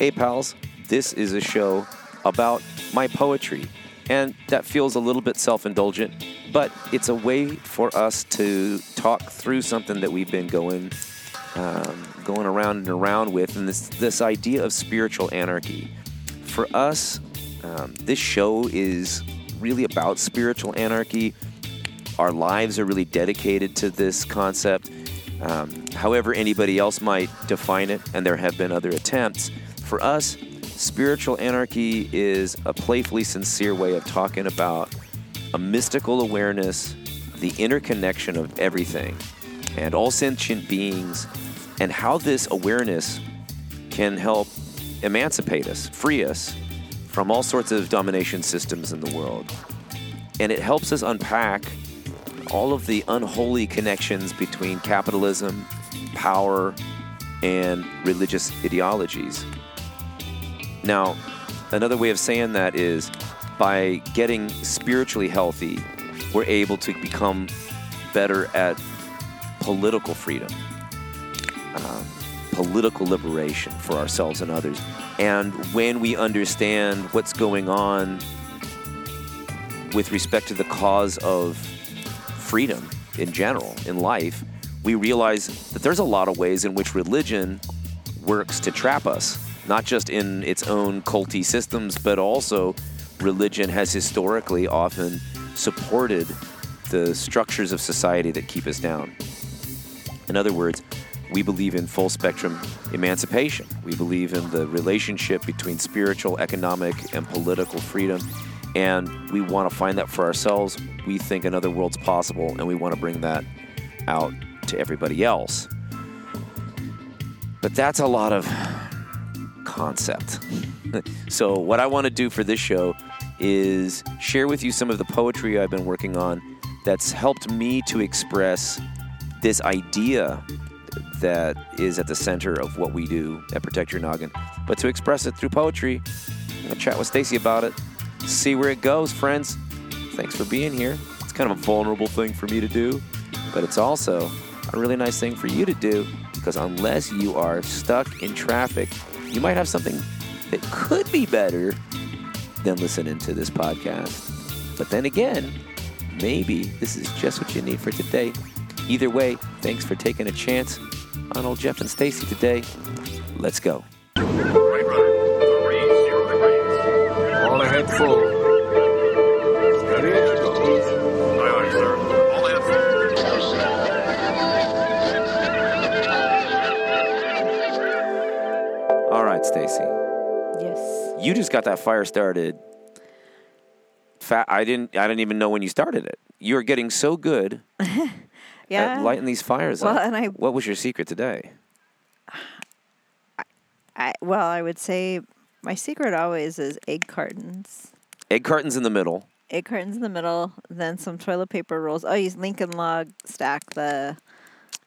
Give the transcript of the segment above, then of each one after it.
Hey, pals, this is a show about my poetry. And that feels a little bit self indulgent, but it's a way for us to talk through something that we've been going. Um, going around and around with, and this this idea of spiritual anarchy. For us, um, this show is really about spiritual anarchy. Our lives are really dedicated to this concept. Um, however, anybody else might define it, and there have been other attempts. For us, spiritual anarchy is a playfully sincere way of talking about a mystical awareness, the interconnection of everything, and all sentient beings, and how this awareness can help emancipate us, free us from all sorts of domination systems in the world. And it helps us unpack all of the unholy connections between capitalism, power, and religious ideologies. Now, another way of saying that is by getting spiritually healthy, we're able to become better at political freedom, um, political liberation for ourselves and others. And when we understand what's going on with respect to the cause of freedom in general in life, we realize that there's a lot of ways in which religion works to trap us, not just in its own culty systems, but also religion has historically often supported the structures of society that keep us down. In other words, we believe in full spectrum emancipation. We believe in the relationship between spiritual, economic, and political freedom. And we want to find that for ourselves. We think another world's possible, and we want to bring that out to everybody else. But that's a lot of concept. so, what I want to do for this show is share with you some of the poetry I've been working on that's helped me to express this idea that is at the center of what we do at Protect Your Noggin. But to express it through poetry, I'm gonna chat with Stacy about it, see where it goes, friends. Thanks for being here. It's kind of a vulnerable thing for me to do, but it's also a really nice thing for you to do because unless you are stuck in traffic, you might have something that could be better than listening to this podcast. But then again, maybe this is just what you need for today. Either way, thanks for taking a chance on old Jeff and Stacy today. Let's go. Right. All ahead full. You just got that fire started. Fa- I didn't. I didn't even know when you started it. You're getting so good Yeah. at lighting these fires Well, up. and I- what was your secret today? I, well, I would say my secret always is egg cartons. Egg cartons in the middle. Egg cartons in the middle, then some toilet paper rolls. Oh, use Lincoln log stack the,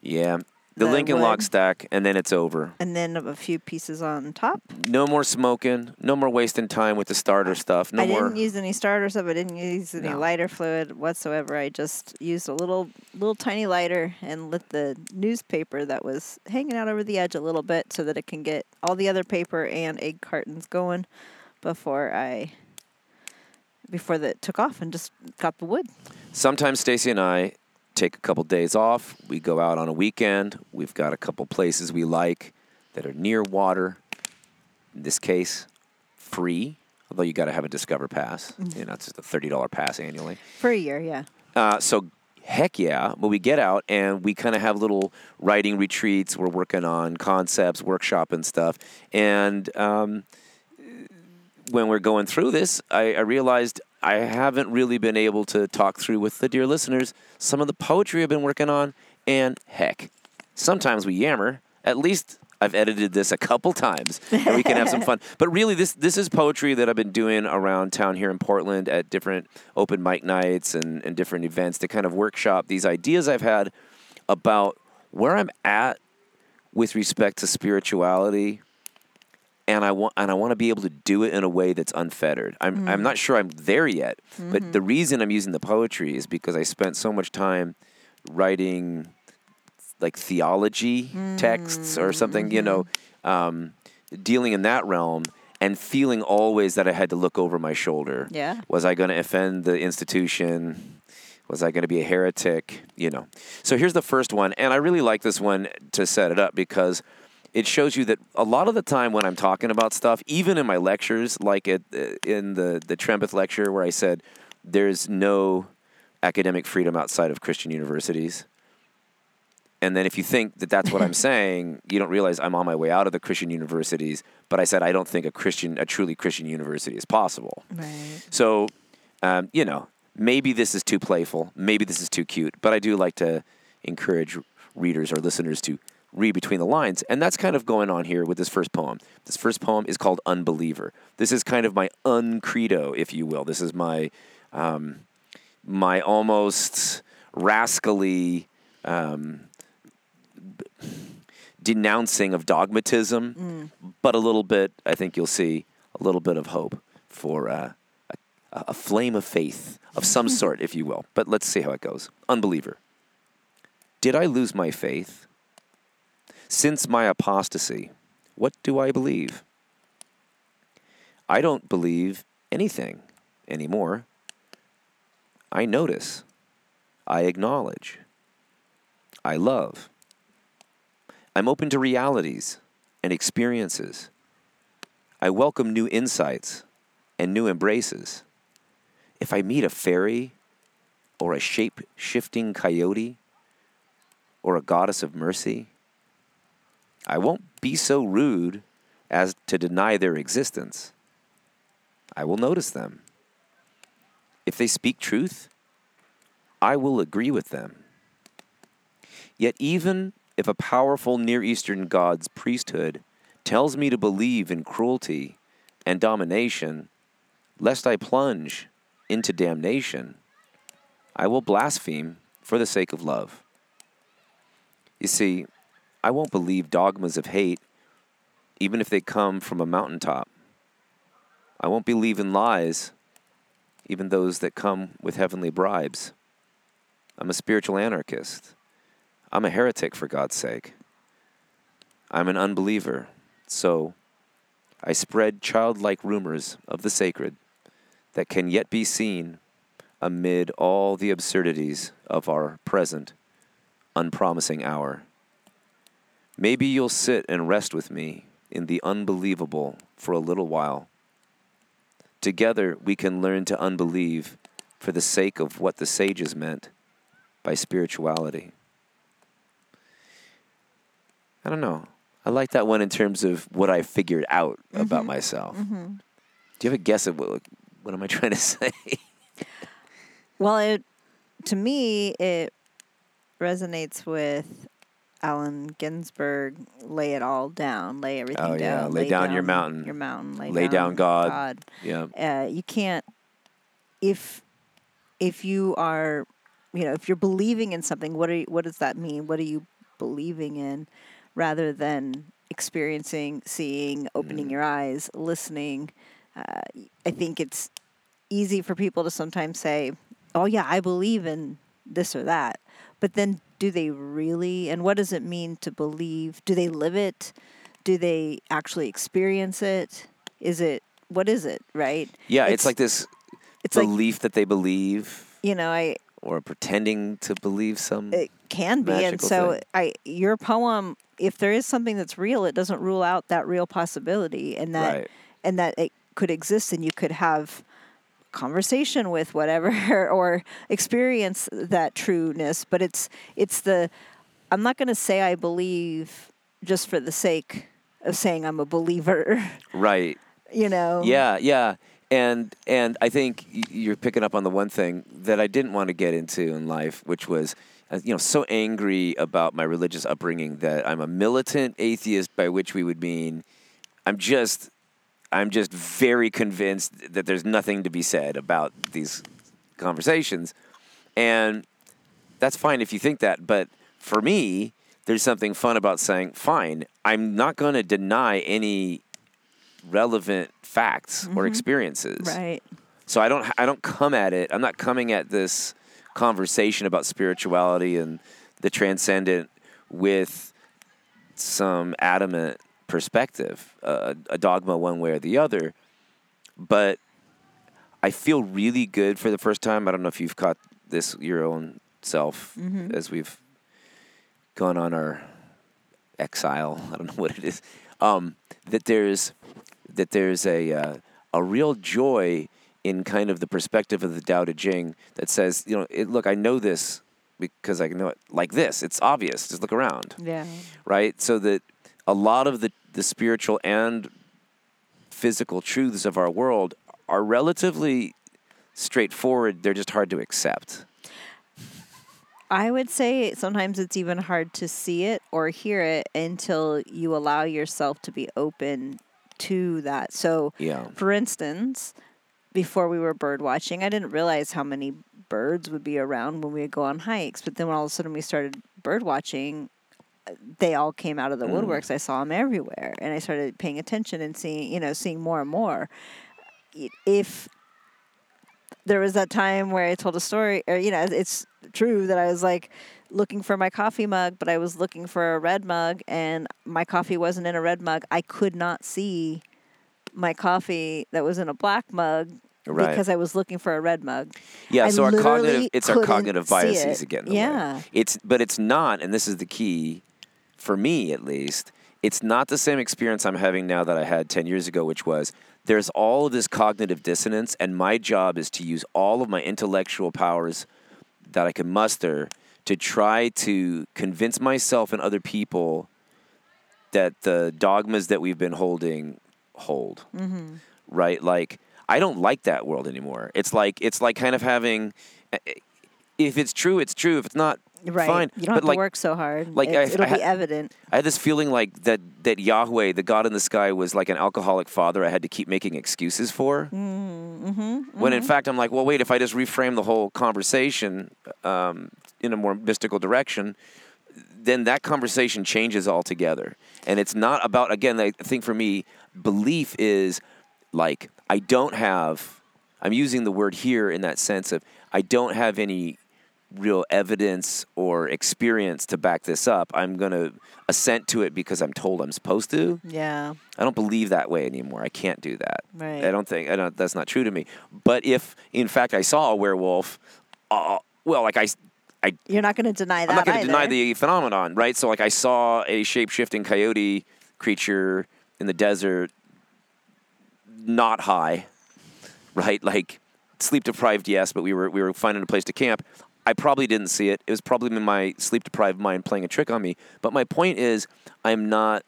Yeah, the, The Lincoln Log wood. stack, and then it's over. and then a few pieces on top. No more smoking. No more wasting time with the starter stuff. No more I more. didn't use any starter stuff. I didn't use any No. lighter fluid whatsoever. I just used a little, little tiny lighter and lit the newspaper that was hanging out over the edge a little bit so that it can get all the other paper and egg cartons going before I, before that took off and just got the wood. Sometimes Stacy and I take a couple days off. We go out on a weekend. We've got a couple places we like that are near water. In this case, free. Although you got to have a Discover Pass. Mm-hmm. You know, it's just a thirty dollar pass annually. For a year, yeah. Uh, so heck yeah, but we get out and we kind of have little writing retreats. We're working on concepts, workshop and stuff. And um, when we're going through this, I, I realized I haven't really been able to talk through with the dear listeners some of the poetry I've been working on. And heck, sometimes we yammer. At least I've edited this a couple times, and we can have some fun. But really, this this is poetry that I've been doing around town here in Portland at different open mic nights and, and different events to kind of workshop these ideas I've had about where I'm at with respect to spirituality and I want and I want to be able to do it in a way that's unfettered. I'm I'm mm. not sure I'm there yet, but the mm-hmm. reason I'm using the poetry is because I spent so much time writing like theology texts or mm, something, you know, mm-hmm. um, dealing in that realm and feeling always that I had to look over my shoulder. Yeah. Was I going to offend the institution? Was I going to be a heretic? You know. So here's the first one, and I really like this one to set it up because it shows you that a lot of the time when I'm talking about stuff, even in my lectures, like it in the the Trembeth lecture where I said there's no academic freedom outside of Christian universities. And then if you think that that's what I'm saying, you don't realize I'm on my way out of the Christian universities. But I said I don't think a Christian, a truly Christian university is possible. Right. So, um, you know, maybe this is too playful, maybe this is too cute, but I do like to encourage readers or listeners to read between the lines, and that's kind of going on here with this first poem. This first poem is called "Unbeliever." This is kind of my uncredo, if you will. This is my um, my almost rascally. Um, denouncing of dogmatism, but a little bit, I think you'll see, a little bit of hope for uh, a, a flame of faith of some sort, if you will. But let's see how it goes. Unbeliever. Did I lose my faith? Since my apostasy, what do I believe? I don't believe anything anymore. I notice. I acknowledge. I love. I'm open to realities and experiences. I welcome new insights and new embraces. If I meet a fairy or a shape shifting coyote or a goddess of mercy, I won't be so rude as to deny their existence. I will notice them. If they speak truth, I will agree with them. Yet, even if a powerful Near Eastern god's priesthood tells me to believe in cruelty and domination, lest I plunge into damnation, I will blaspheme for the sake of love. You see, I won't believe dogmas of hate, even if they come from a mountaintop. I won't believe in lies, even those that come with heavenly bribes. I'm a spiritual anarchist. I'm a heretic, for God's sake. I'm an unbeliever, so I spread childlike rumors of the sacred that can yet be seen amid all the absurdities of our present, unpromising hour. Maybe you'll sit and rest with me in the unbelievable for a little while. Together, we can learn to unbelieve for the sake of what the sages meant by spirituality. I don't know. I like that one in terms of what I figured out mm-hmm. about myself. Mm-hmm. Do you have a guess at what, what am I trying to say? Well, it to me it resonates with Allen Ginsberg. Lay it all down. Lay everything Oh, yeah. down. Lay down your mountain. Your mountain. Lay, Lay down God. God. yeah. uh, you can't if if you are you know if you're believing in something what are you, what does that mean what are you believing in rather than experiencing seeing opening your eyes listening uh, i think it's easy for people to sometimes say oh yeah i believe in this or that but then do they really and what does it mean to believe do they live it do they actually experience it is it what is it right Yeah, it's, like this it's like belief that they believe you know i or pretending to believe some. it can be and so thing. i your poem if there is something that's real it doesn't rule out that real possibility and that Right. and that it could exist and you could have conversation with whatever or experience that trueness but it's it's the i'm not going to say i believe just for the sake of saying i'm a believer right. you know Yeah, yeah. And and I think you're picking up on the one thing that I didn't want to get into in life, which was uh, you know so angry about my religious upbringing that I'm a militant atheist, by which we would mean I'm just I'm just very convinced that there's nothing to be said about these conversations, and that's fine if you think that. But for me, there's something fun about saying, "Fine, I'm not going to deny any relevant facts or mm-hmm. experiences." right So I don't I don't come at it. I'm not coming at this conversation about spirituality and the transcendent with some adamant perspective, uh, a dogma one way or the other. But I feel really good for the first time. I don't know if you've caught this your own self as we've gone on our exile. I don't know what it is. Um, that there's that there's a uh, a real joy in kind of the perspective of the Tao Te Ching that says, you know, it, look, I know this because I know it like this. It's obvious. Just look around Yeah. right? So that a lot of the, the spiritual and physical truths of our world are relatively straightforward. They're just hard to accept. I would say sometimes it's even hard to see it or hear it until you allow yourself to be open to that. So, Yeah. for instance, before we were bird watching, I didn't realize how many birds would be around when we would go on hikes. But then when all of a sudden we started bird watching, they all came out of the mm. woodworks. I saw them everywhere, and I started paying attention and seeing, you know, seeing more and more. If there was that time where I told a story, or you know, it's true that I was like looking for my coffee mug, but I was looking for a red mug, and my coffee wasn't in a red mug. I could not see my coffee that was in a black mug Right. because I was looking for a red mug. Yeah, I so our cognitive it's our cognitive biases it. again. in a way. Yeah. It's but it's not, and this is the key for me at least. It's not the same experience I'm having now that I had 10 years ago, which was there's all of this cognitive dissonance, and my job is to use all of my intellectual powers that I can muster to try to convince myself and other people that the dogmas that we've been holding hold. Mm-hmm. Right? Like I don't like that world anymore. It's like it's like kind of having if it's true, it's true. If it's not, Right. fine. You don't but have like to work so hard. like It's- I- it'll I be evident. I had this feeling like that that Yahweh, the God in the sky, was like an alcoholic father I had to keep making excuses for. Mm-hmm, When in fact I'm like, well, wait, if I just reframe the whole conversation um, in a more mystical direction, then that conversation changes altogether. And it's not about again. I think for me, belief is like I don't have. I'm using the word here in that sense of I don't have any real evidence or experience to back this up. I'm going to assent to it because I'm told I'm supposed to. Yeah. I don't believe that way anymore. I can't do that. Right. I don't think I don't. That's not true to me. But if in fact I saw a werewolf, uh, well, like I, I You're not going to deny that. I'm not going to deny the phenomenon, right? So like I saw a shape shifting coyote creature in the desert, not high, right? Like sleep deprived, yes, but we were we were finding a place to camp. I probably didn't see it. It was probably my sleep deprived mind playing a trick on me. But my point is, I'm not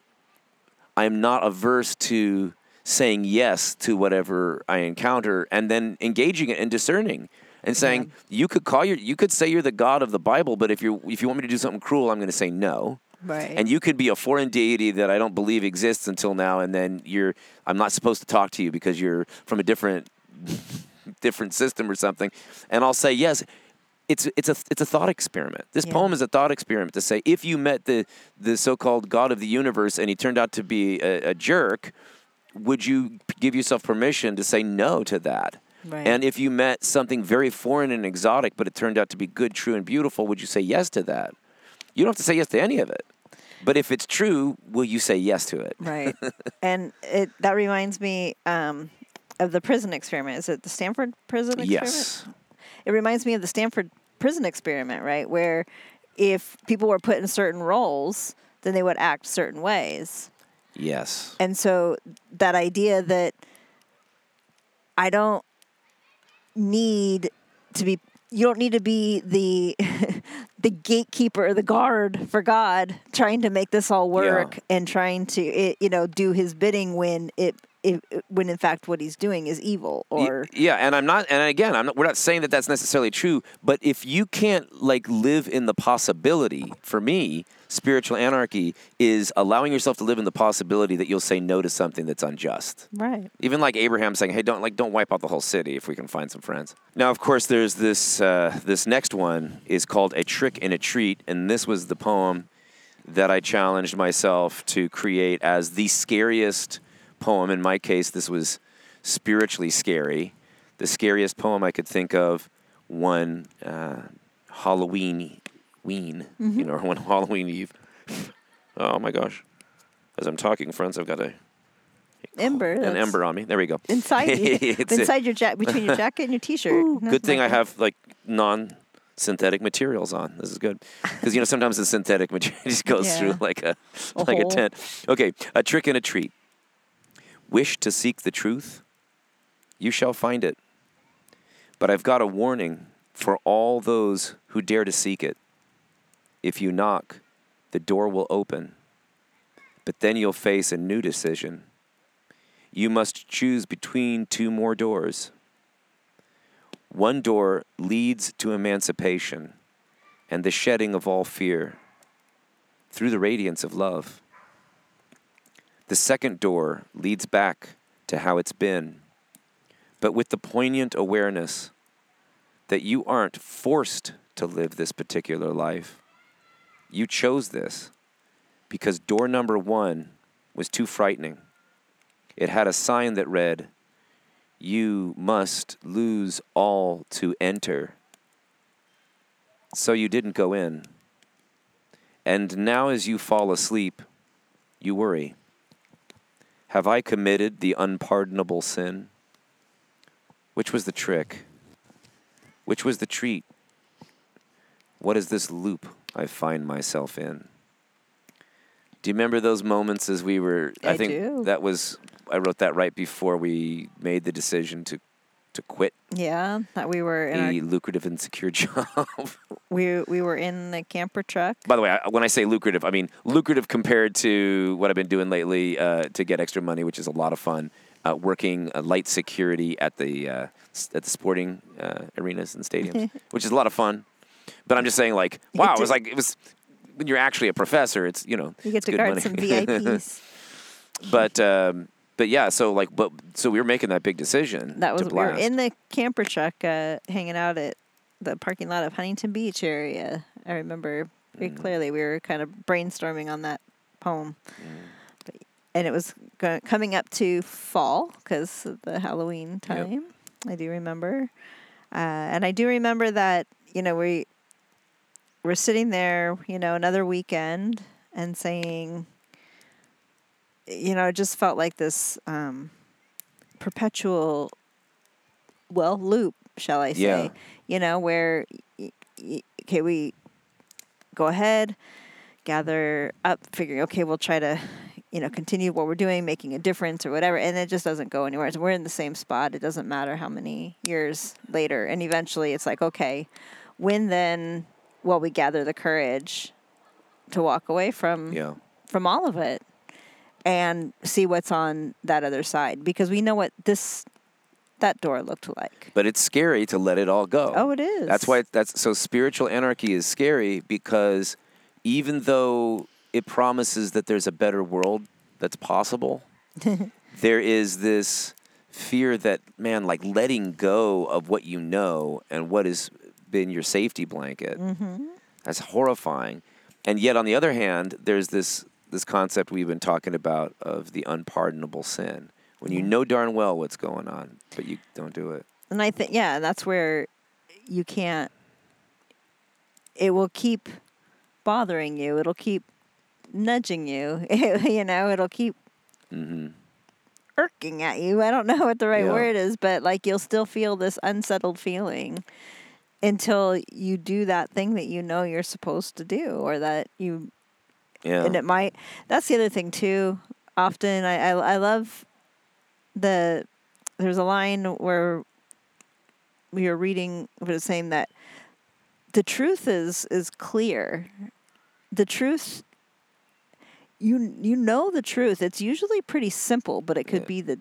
I'm not averse to saying yes to whatever I encounter and then engaging it and discerning and saying you could call your you could say you're the God of the Bible, but if you if you want me to do something cruel, I'm going to say no. Right. And you could be a foreign deity that I don't believe exists until now, and then you're I'm not supposed to talk to you because you're from a different different system or something. And I'll say yes. It's it's a it's a thought experiment. This Yeah. poem is a thought experiment to say if you met the the so-called God of the universe and he turned out to be a, a jerk, would you give yourself permission to say no to that? Right. And if you met something very foreign and exotic, but it turned out to be good, true, and beautiful, would you say yes to that? You don't have to say yes to any of it. But if it's true, will you say yes to it? Right. and it that reminds me um, of the prison experiment. Is it the Stanford prison experiment? Yes. It reminds me of the Stanford prison experiment, right? Where if people were put in certain roles, then they would act certain ways. Yes. And so that idea that I don't need to be you don't need to be the the gatekeeper the guard for God trying to make this all work and trying to it, you know do his bidding when it, it when in fact what he's doing is evil or yeah, and I'm not, and again, I'm not, we're not saying that that's necessarily true, but if you can't like live in the possibility, for me, spiritual anarchy is allowing yourself to live in the possibility that you'll say no to something that's unjust. right Even like Abraham saying, "Hey, don't like don't wipe out the whole city if we can find some friends." Now, of course, there's this uh, this next one is called "A Trick and a Treat," and this was the poem that I challenged myself to create as the scariest poem. In my case, this was spiritually scary, the scariest poem I could think of. One uh, Halloween, ween, you know, one Halloween Eve. Oh my gosh. As I'm talking, friends, I've got a Ember. an ember on me. There we go. Inside you. It's a- inside your jacket, between your jacket and your t-shirt. Good thing I have like non synthetic materials on. This is good because you know sometimes the synthetic material just goes Yeah. through like a, A like hole. a tent. Okay, a trick and a treat. Wish to seek the truth, you shall find it. But I've got a warning for all those who dare to seek it. If you knock, the door will open. But then you'll face a new decision. You must choose between two more doors. One door leads to emancipation and the shedding of all fear through the radiance of love. The second door leads back to how it's been, but with the poignant awareness that you aren't forced to live this particular life. You chose this because door number one was too frightening. It had a sign that read, You must lose all to enter. So you didn't go in. And now, as you fall asleep, you worry Have I committed the unpardonable sin? Which was the trick? Which was the treat? What is this loop I find myself in? Do you remember those moments as we were? I think do. that was I wrote that right before we made the decision to to quit Yeah, that we were in a our, lucrative and secure job. we we were in the camper truck. By the way, I, when I say lucrative, I mean lucrative compared to what I've been doing lately uh, to get extra money, which is a lot of fun. Uh, working uh, light security at the uh, at the sporting uh, arenas and stadiums, which is a lot of fun. But I'm just saying, like, wow, it was like it was when you're actually a professor. It's you know You get to good guard money. some VIPs. but um, but yeah, so like, but so we were making that big decision. That was we were in the camper truck, uh, hanging out at the parking lot of Huntington Beach area. I remember very Mm. clearly. We were kind of brainstorming on that poem, Mm. And it was go- coming up to fall because the Halloween time. I do remember, uh, and I do remember that you know we were sitting there, you know, another weekend, and saying, you know, it just felt like this um, perpetual, well, loop, shall I say? Yeah. You know, where, y- y- okay, we go ahead, gather up, figuring, okay, we'll try to, you know, continue what we're doing, making a difference or whatever, and it just doesn't go anywhere. So we're in the same spot. It doesn't matter how many years later, and eventually, it's like, okay, when then will we gather the courage to walk away from yeah. from all of it and see what's on that other side because we know what this that door looked like. But it's scary to let it all go. Oh, it is. That's why that's so spiritual anarchy is scary because even though it promises that there's a better world that's possible, there is this fear that man like letting go of what you know and what has been your safety blanket. Mm-hmm. That's horrifying. And yet on the other hand, there's this this concept we've been talking about of the unpardonable sin. When you know darn well what's going on, but you don't do it. And I think yeah, that's where you can't it will keep bothering you. It'll keep nudging you. you know, it'll keep hmm irking at you. I don't know what the right Yeah. word is, but like you'll still feel this unsettled feeling until you do that thing that you know you're supposed to do or that you Yeah. and it might that's the other thing too often I, I i love the there's a line where we were reading it was saying that the truth is is clear the truth you you know the truth it's usually pretty simple but it could Yeah. be the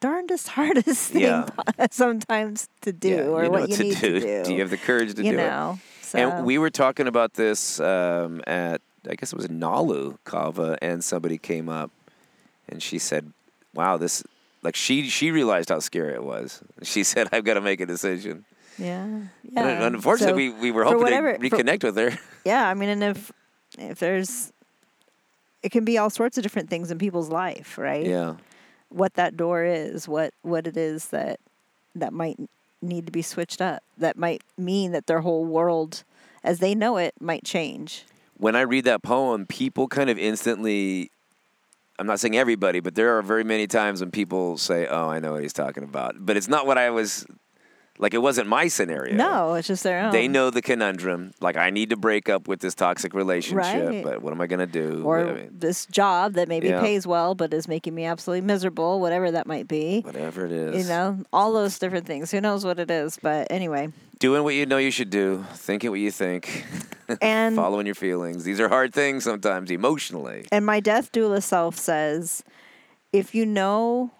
darndest hardest thing Yeah. sometimes to do Yeah, or you know what you to need do. to do Do you have the courage to you do it? so And we were talking about this um, at, I guess it was Nalu Kava, and somebody came up and she said, "Wow, this." Like she she realized how scary it was. She said, "I've got to make a decision." yeah And yeah unfortunately, So- we, we were hoping whatever- to for- reconnect with her. Yeah, I mean, and if if there's, it can be all sorts of different things in people's life, right? Yeah, What that door is, what what it is that that might need to be switched up. That might mean that their whole world, as they know it, might change. When I read that poem, people kind of instantly I'm not saying everybody, but there are very many times when people say, "Oh, I know what he's talking about," but it's not what I was. Like it wasn't my scenario. No, it's just their own. They know the conundrum. Like I need to break up with this toxic relationship, Right. but what am I going to do? Or I mean, this job that maybe Yeah. pays well but is making me absolutely miserable, whatever that might be. whatever it is. You know, all those different things. Who knows what it is? But anyway. doing what you know you should do, thinking what you think, And following your feelings. These are hard things sometimes emotionally. And my death doula self says, if you know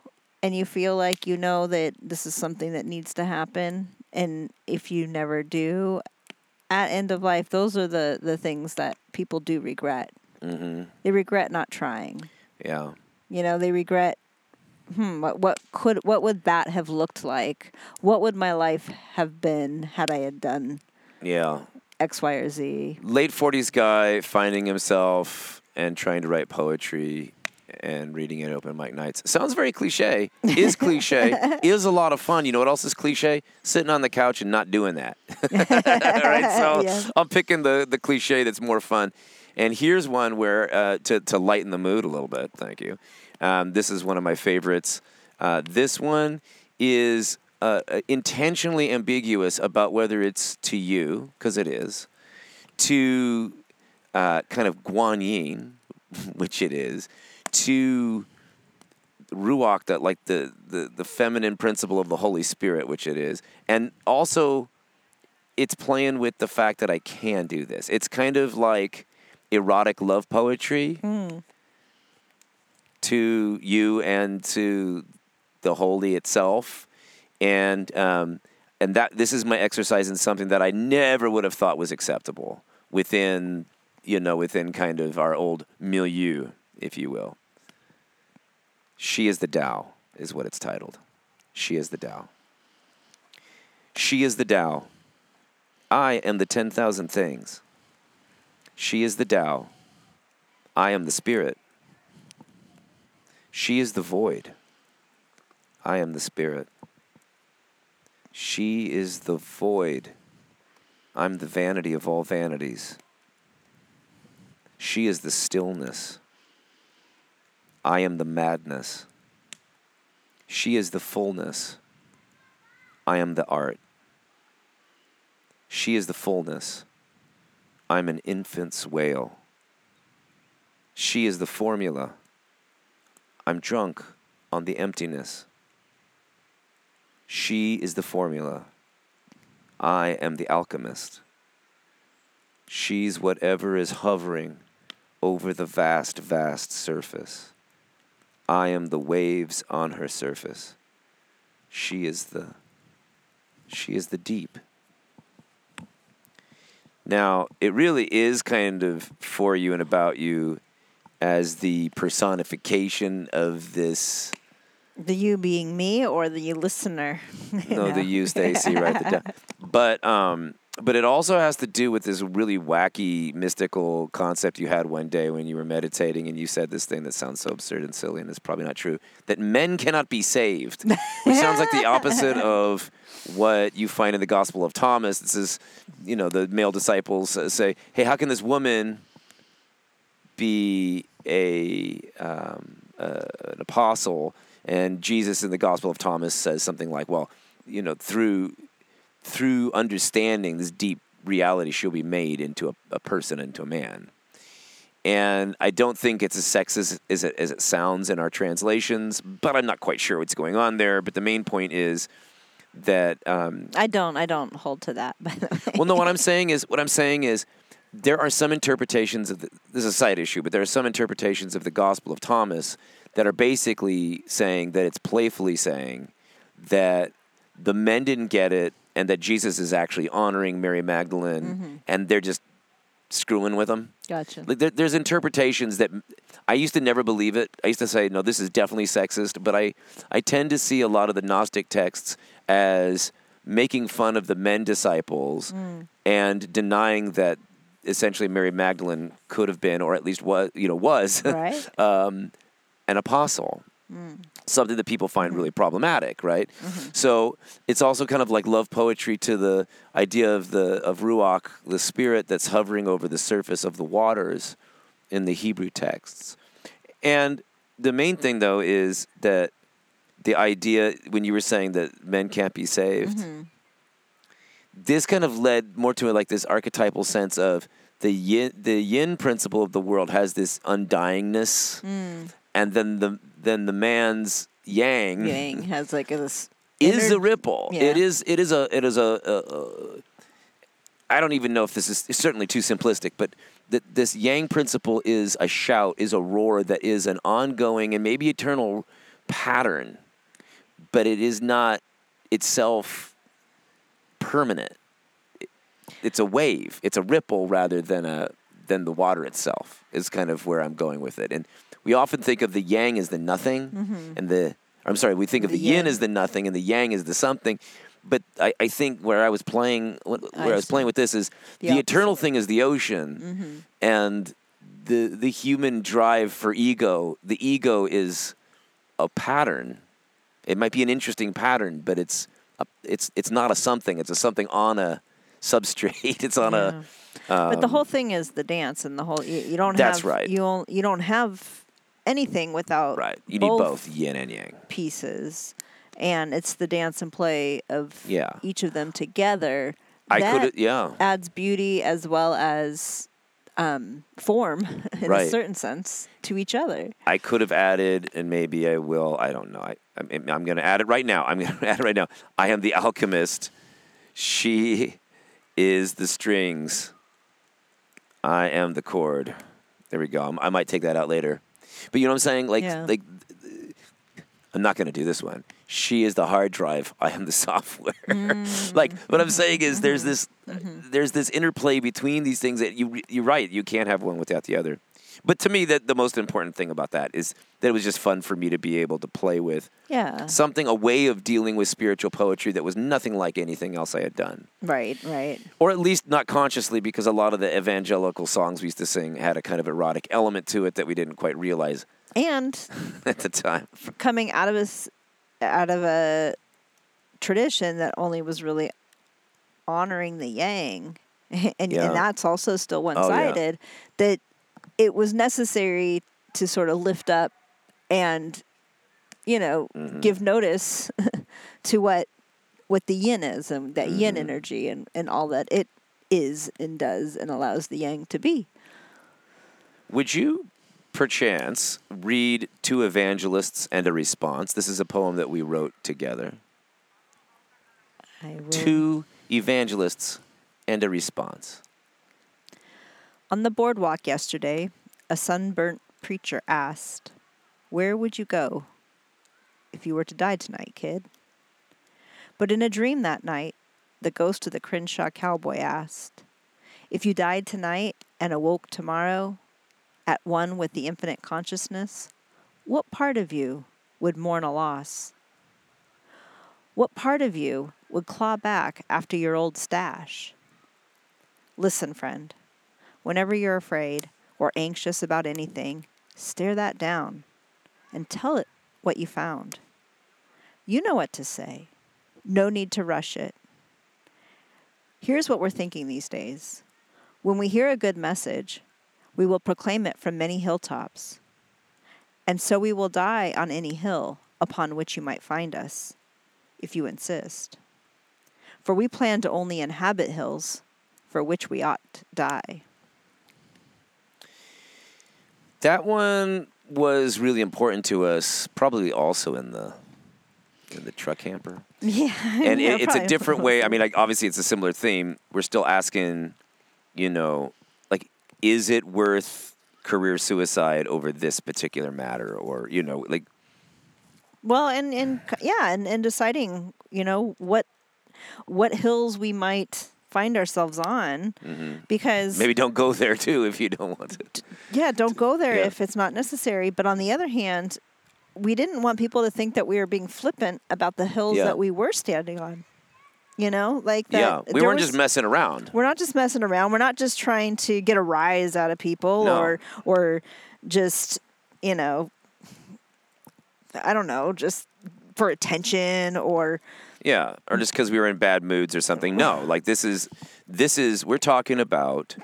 and you feel like you know that this is something that needs to happen, and if you never do, at end of life, those are the the things that people do regret. hmm They regret not trying. Yeah. You know, they regret. Hmm. What what could what would that have looked like? What would my life have been had I had done Yeah. X, Y, or Z? Late 40s guy finding himself and trying to write poetry and reading it at open mic nights. Sounds very cliche. Is cliche. is a lot of fun. You know what else is cliche? Sitting on the couch and not doing that. right? So Yes. I'm picking the, the cliche that's more fun. And here's one where, uh, to, to lighten the mood a little bit, thank you. Um, this is one of my favorites. Uh, this one is uh, uh, intentionally ambiguous about whether it's to you, because it is, to uh, kind of Guan Yin, which it is, to Ruach, that like the, the, the feminine principle of the Holy Spirit, which it is. And also, it's playing with the fact that I can do this. It's kind of like erotic love poetry to you and to the holy itself, and um, and that this is my exercise in something that I never would have thought was acceptable within you know within kind of our old milieu, if you will. She is the Tao, is what it's titled. She is the Tao. She is the Tao. I am the 10,000 things. She is the Tao. I am the Spirit. She is the void. I am the Spirit. She is the void. I'm the vanity of all vanities. She is the stillness. I am the madness. She is the fullness. I am the art. She is the fullness. I'm an infant's wail. She is the formula. I'm drunk on the emptiness. She is the formula. I am the alchemist. She's whatever is hovering over the vast, vast surface. I am the waves on her surface. She is the she is the deep. Now, it really is kind of for you and about you as the personification of this The you being me or the you listener? no, the you Stacy, right? The da- but um, but it also has to do with this really wacky mystical concept you had one day when you were meditating, and you said this thing that sounds so absurd and silly, and it's probably not true. That men cannot be saved, which sounds like the opposite of what you find in the Gospel of Thomas. This is, you know, the male disciples say, "Hey, how can this woman be a um, uh, an apostle?" And Jesus in the Gospel of Thomas says something like, "Well, you know, through through understanding this deep reality, she'll be made into a, a person, into a man." And I don't think it's as sexist as it, as it sounds in our translations, but I'm not quite sure what's going on there. But the main point is that um, I don't. I don't hold to that. By the way. well, no. What I'm saying is, what I'm saying is, there are some interpretations of the, this is a side issue, but there are some interpretations of the Gospel of Thomas that are basically saying that it's playfully saying that the men didn't get it, and that Jesus is actually honoring Mary Magdalene, and they're just screwing with them. Gotcha. Like there, there's interpretations that I used to never believe it. I used to say, no, this is definitely sexist. But I, I tend to see a lot of the Gnostic texts as making fun of the men disciples and denying that essentially Mary Magdalene could have been, or at least was, you know, was Right. um, an apostle. Something that people find really mm-hmm. problematic, right? Mm-hmm. So it's also kind of like love poetry to the idea of the of ruach, the spirit that's hovering over the surface of the waters in the Hebrew texts. And the main thing though is that the idea when you were saying that men can't be saved, mm-hmm. this kind of led more to like this archetypal sense of the yin, the yin principle of the world has this undyingness, mm. And then the then the man's yang, Yang has like this. is inner- a ripple. Yeah. It is it is a it is a, a, a I don't even know if this is it's certainly too simplistic, but that this yang principle is a shout, is a roar that is an ongoing and maybe eternal pattern, but it is not itself permanent. It's a wave. It's a ripple rather than a than the water itself. Is kind of where I'm going with it. And we often think of the yang as the nothing, mm-hmm. and the I'm sorry, we think of The yin yin. as the nothing and the yang as the something. But I, I think where I was playing where I, was playing with this is The the, eternal thing is the ocean, mm-hmm. and the the human drive for ego. The ego is a pattern. It might be an interesting pattern, but it's a, it's it's not a something. It's a something on a substrate. It's on a but the whole thing is the dance, and the whole you, you don't Um, That's have right. you don't you don't have anything without right. You need both yin and yang. pieces, and it's the dance and play of Yeah. each of them together. I could yeah. adds beauty as well as um, form in a certain sense to each other. I could have added, and maybe I will. I don't know. I, I'm, I'm going to add it right now. I'm going to add it right now. I am the alchemist. She is the strings. I am the chord. There we go. I'm- might take that out later. But you know what I'm saying? Like, Yeah. like, I'm not going to do this one. She is the hard drive. I am the software. Mm. like what I'm saying is, there's mm-hmm. this, mm-hmm. there's this interplay between these things that you, you're right. You can't have one without the other. But to me, that the most important thing about that is that it was just fun for me to be able to play with Yeah. something, a way of dealing with spiritual poetry that was nothing like anything else I had done, Right. Right. or at least not consciously, because a lot of the evangelical songs we used to sing had a kind of erotic element to it that we didn't quite realize And at the time. coming out of a out of a tradition that only was really honoring the yang and, Yeah. and that's also still oh, one-sided that it was necessary to sort of lift up and you know Mm-hmm. give notice to what what the yin is and that yin Mm-hmm. energy and, and all that it is and does and allows the yang to be Would you, perchance, read Two Evangelists and a Response? This is a poem that we wrote together. I will Two Evangelists and a Response. On the boardwalk yesterday, a sunburnt preacher asked, Where would you go if you were to die tonight, kid? But in a dream that night, the ghost of the Crenshaw cowboy asked, If you died tonight and awoke tomorrow, at one with the infinite consciousness, what part of you would mourn a loss? What part of you would claw back after your old stash? Listen, friend. Whenever you're afraid or anxious about anything, stare that down and tell it what you found. You know what to say. No need to rush it. Here's what we're thinking these days. When we hear a good message, we will proclaim it from many hilltops. And so we will die on any hill upon which you might find us, if you insist. For we plan to only inhabit hills for which we ought to die. That one was really important to us, probably also in the in the truck camper. Yeah. And yeah, it, it's a different way. I mean, like obviously it's a similar theme. We're still asking, you know, like is it worth career suicide over this particular matter or, you know, like Well, and and yeah, and, and deciding, you know, what what hills we might find ourselves on, because Mm-hmm. maybe don't go there too if you don't want to. yeah, don't go there Yeah. if it's not necessary. But on the other hand, we didn't want people to think that we were being flippant about the hills Yeah. that we were standing on. You know, like that. yeah, we weren't was- just messing around. We're not just messing around. We're not just trying to get a rise out of people No. or or just, you know, I don't know, just for attention or Yeah, or just because we were in bad moods or something. No, like this is this is we're talking about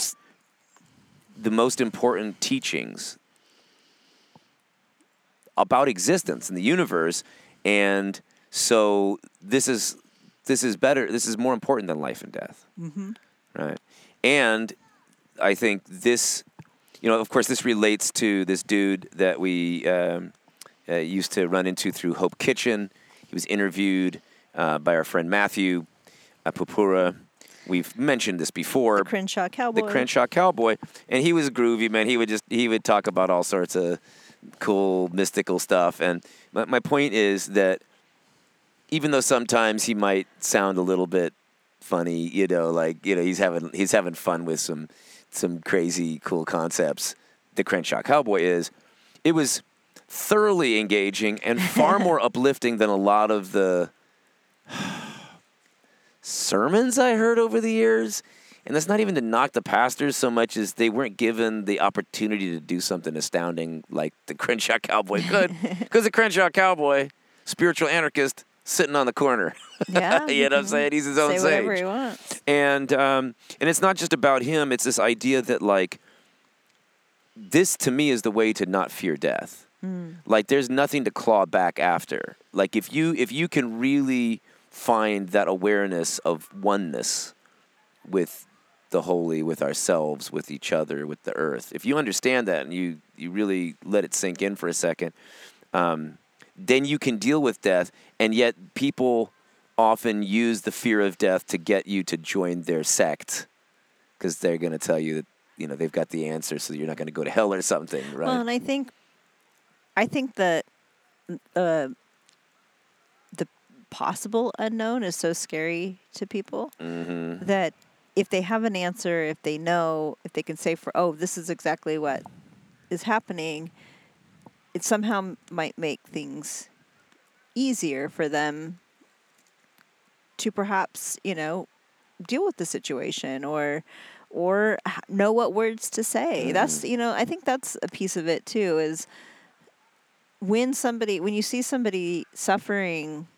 the most important teachings about existence in the universe, and so this is this is better. This is more important than life and death, mm-hmm. right? And I think this, you know, of course, this relates to this dude that we um, uh, used to run into through Hope Kitchen. He was interviewed uh, by our friend Matthew uh, Pupura. We've mentioned this before. The Crenshaw Cowboy. The Crenshaw Cowboy, and he was a groovy, man. He would just he would talk about all sorts of cool mystical stuff. And my, my point is that even though sometimes he might sound a little bit funny, you know, like you know he's having he's having fun with some some crazy cool concepts. The Crenshaw Cowboy is. It was thoroughly engaging and far more uplifting than a lot of the sermons I heard over the years. And that's not even to knock the pastors so much as they weren't given the opportunity to do something astounding like the Crenshaw Cowboy could. Because the Crenshaw Cowboy, spiritual anarchist, sitting on the corner. Yeah. you know what I'm saying? He's his own Say sage whatever he wants. and um, and it's not just about him. It's this idea that like this to me is the way to not fear death. Like there's nothing to claw back after. Like if you if you can really find that awareness of oneness with the holy, with ourselves, with each other, with the earth. If you understand that and you you really let it sink in for a second, um, then you can deal with death. And yet people often use the fear of death to get you to join their sect because they're going to tell you that you know they've got the answer, so you're not going to go to hell or something, right? Well, and I think, I think that uh, possible unknown is so scary to people mm-hmm. that if they have an answer, if they know, if they can say for oh, this is exactly what is happening, it somehow might make things easier for them to perhaps you know deal with the situation or or know what words to say that's you know i think that's a piece of it too is when somebody when you see somebody suffering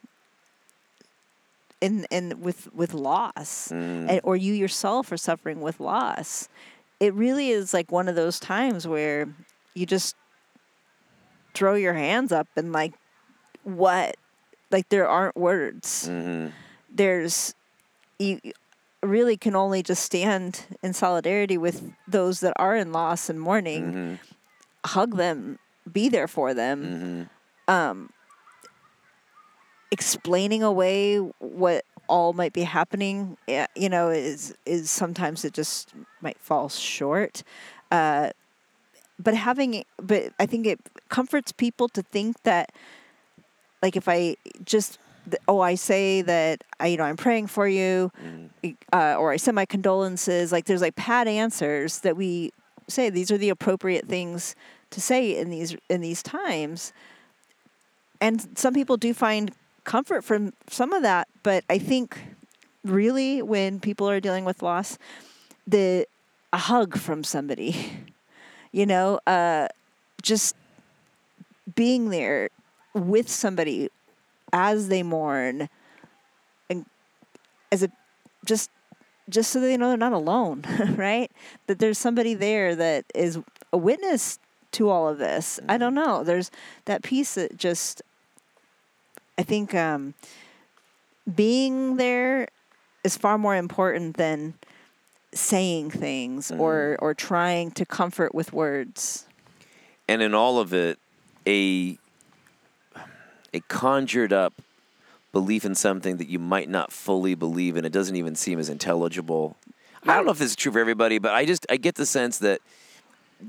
in in with with loss and, or you yourself are suffering with loss it really is like one of those times where you just throw your hands up and like what like there aren't words Mm-hmm. there's you really can only just stand in solidarity with those that are in loss and mourning Mm-hmm. hug them be there for them um explaining away what all might be happening eh, you know is is sometimes it just might fall short. Uh but having but i think it comforts people to think that like if i just oh i say that i you know i'm praying for you uh, or i send my condolences like there's like pat answers that we say these are the appropriate things to say in these in these times. And some people do find comfort from some of that but i think really when people are dealing with loss the a hug from somebody you know uh just being there with somebody as they mourn and as a just just so they know they're not alone right? That there's somebody there that is a witness to all of this. I don't know. There's that piece that just i think um being there is far more important than saying things or or trying to comfort with words and in all of it, a a conjured up belief in something that you might not fully believe in. It doesn't even seem as intelligible. I don't know if this is true for everybody, but I just I get the sense that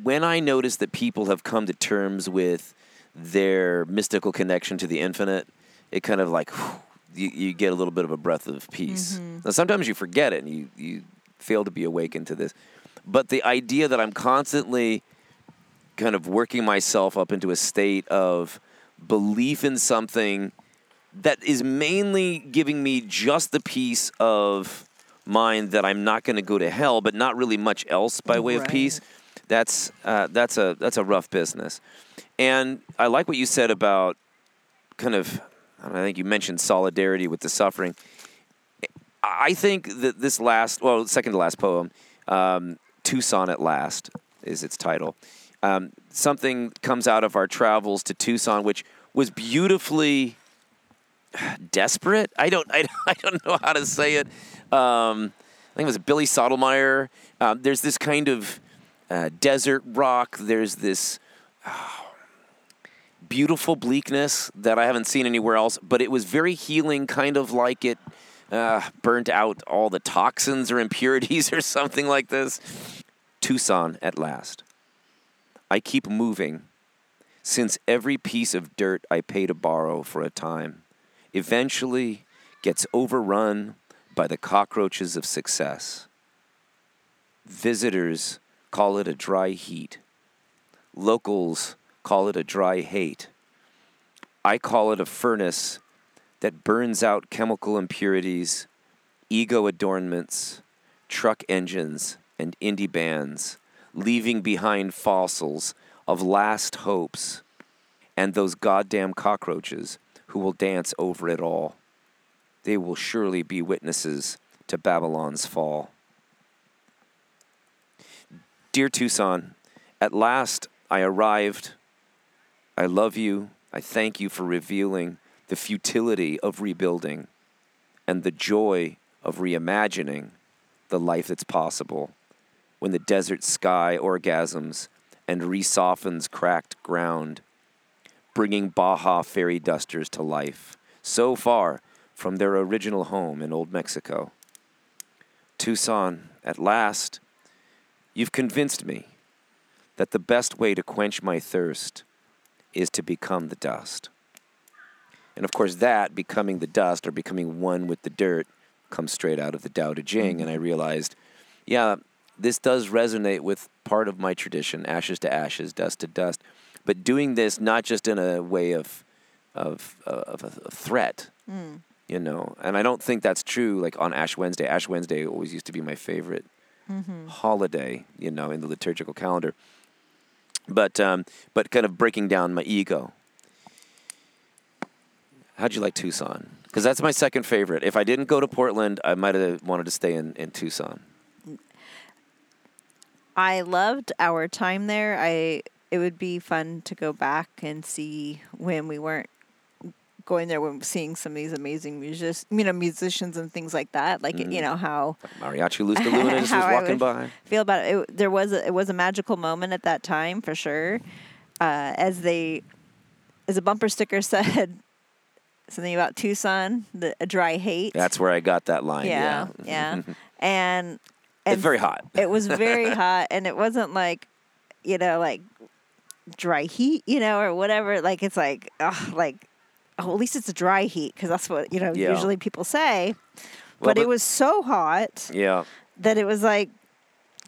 when I notice that people have come to terms with their mystical connection to the infinite, it kind of like you, you get a little bit of a breath of peace. Now sometimes you forget it and you you fail to be awakened to this, but the idea that I'm constantly kind of working myself up into a state of belief in something that is mainly giving me just the peace of mind that I'm not going to go to hell, but not really much else by way of peace. That's uh, that's a that's a rough business. And I like what you said about kind of. I, think you mentioned solidarity with the suffering. I think that this last, well, second to last poem, um, Tucson at Last is its title. um, something comes out of our travels to Tucson, which was beautifully desperate. I don't, I, I don't know how to say it. Um, I think it was Billy Sodelmeyer. Um, there's this kind of uh, desert rock. There's this oh, beautiful bleakness that I haven't seen anywhere else, but it was very healing, kind of like it uh, burnt out all the toxins or impurities or something like this. Tucson at last. I keep moving since every piece of dirt I pay to borrow for a time eventually gets overrun by the cockroaches of success. Visitors call it a dry heat. Locals call it a dry hate. I call it a furnace that burns out chemical impurities, ego adornments, truck engines, and indie bands, leaving behind fossils of last hopes and those goddamn cockroaches who will dance over it all. They will surely be witnesses to Babylon's fall. Dear Tucson, at last I arrived. I love you. I thank you for revealing the futility of rebuilding and the joy of reimagining the life that's possible when the desert sky orgasms and resoftens cracked ground, bringing Baja fairy dusters to life, so far from their original home in Old Mexico. Tucson, at last, you've convinced me that the best way to quench my thirst is to become the dust. And of course, that becoming the dust or becoming one with the dirt comes straight out of the Tao Te Ching. And I realized, yeah, this does resonate with part of my tradition ashes to ashes, dust to dust. But doing this not just in a way of, of, of a, a threat, mm. you know, and I don't think that's true like on Ash Wednesday. Ash Wednesday always used to be my favorite mm-hmm. holiday, you know, in the liturgical calendar. But, um, but kind of breaking down my ego. How'd you like Tucson? Because that's my second favorite. If I didn't go to Portland, I might have wanted to stay in, in Tucson. I loved our time there. I it would be fun to go back and see when we weren't going there when seeing some of these amazing music, you know, musicians and things like that. Like you know how Mariachi Luz de Luna just was walking by. feel about it. it. There was a, it was a magical moment at that time for sure. Uh, as they, as a bumper sticker said, something about Tucson, the a dry hate. That's where I got that line. yeah, Yeah. yeah, and and It's very hot. it was very hot, and it wasn't like, you know, like dry heat, you know, or whatever. Like it's like, ugh, like, oh, at least it's a dry heat because that's what you know Yeah. usually people say. Well, but, it was so hot Yeah. that it was like,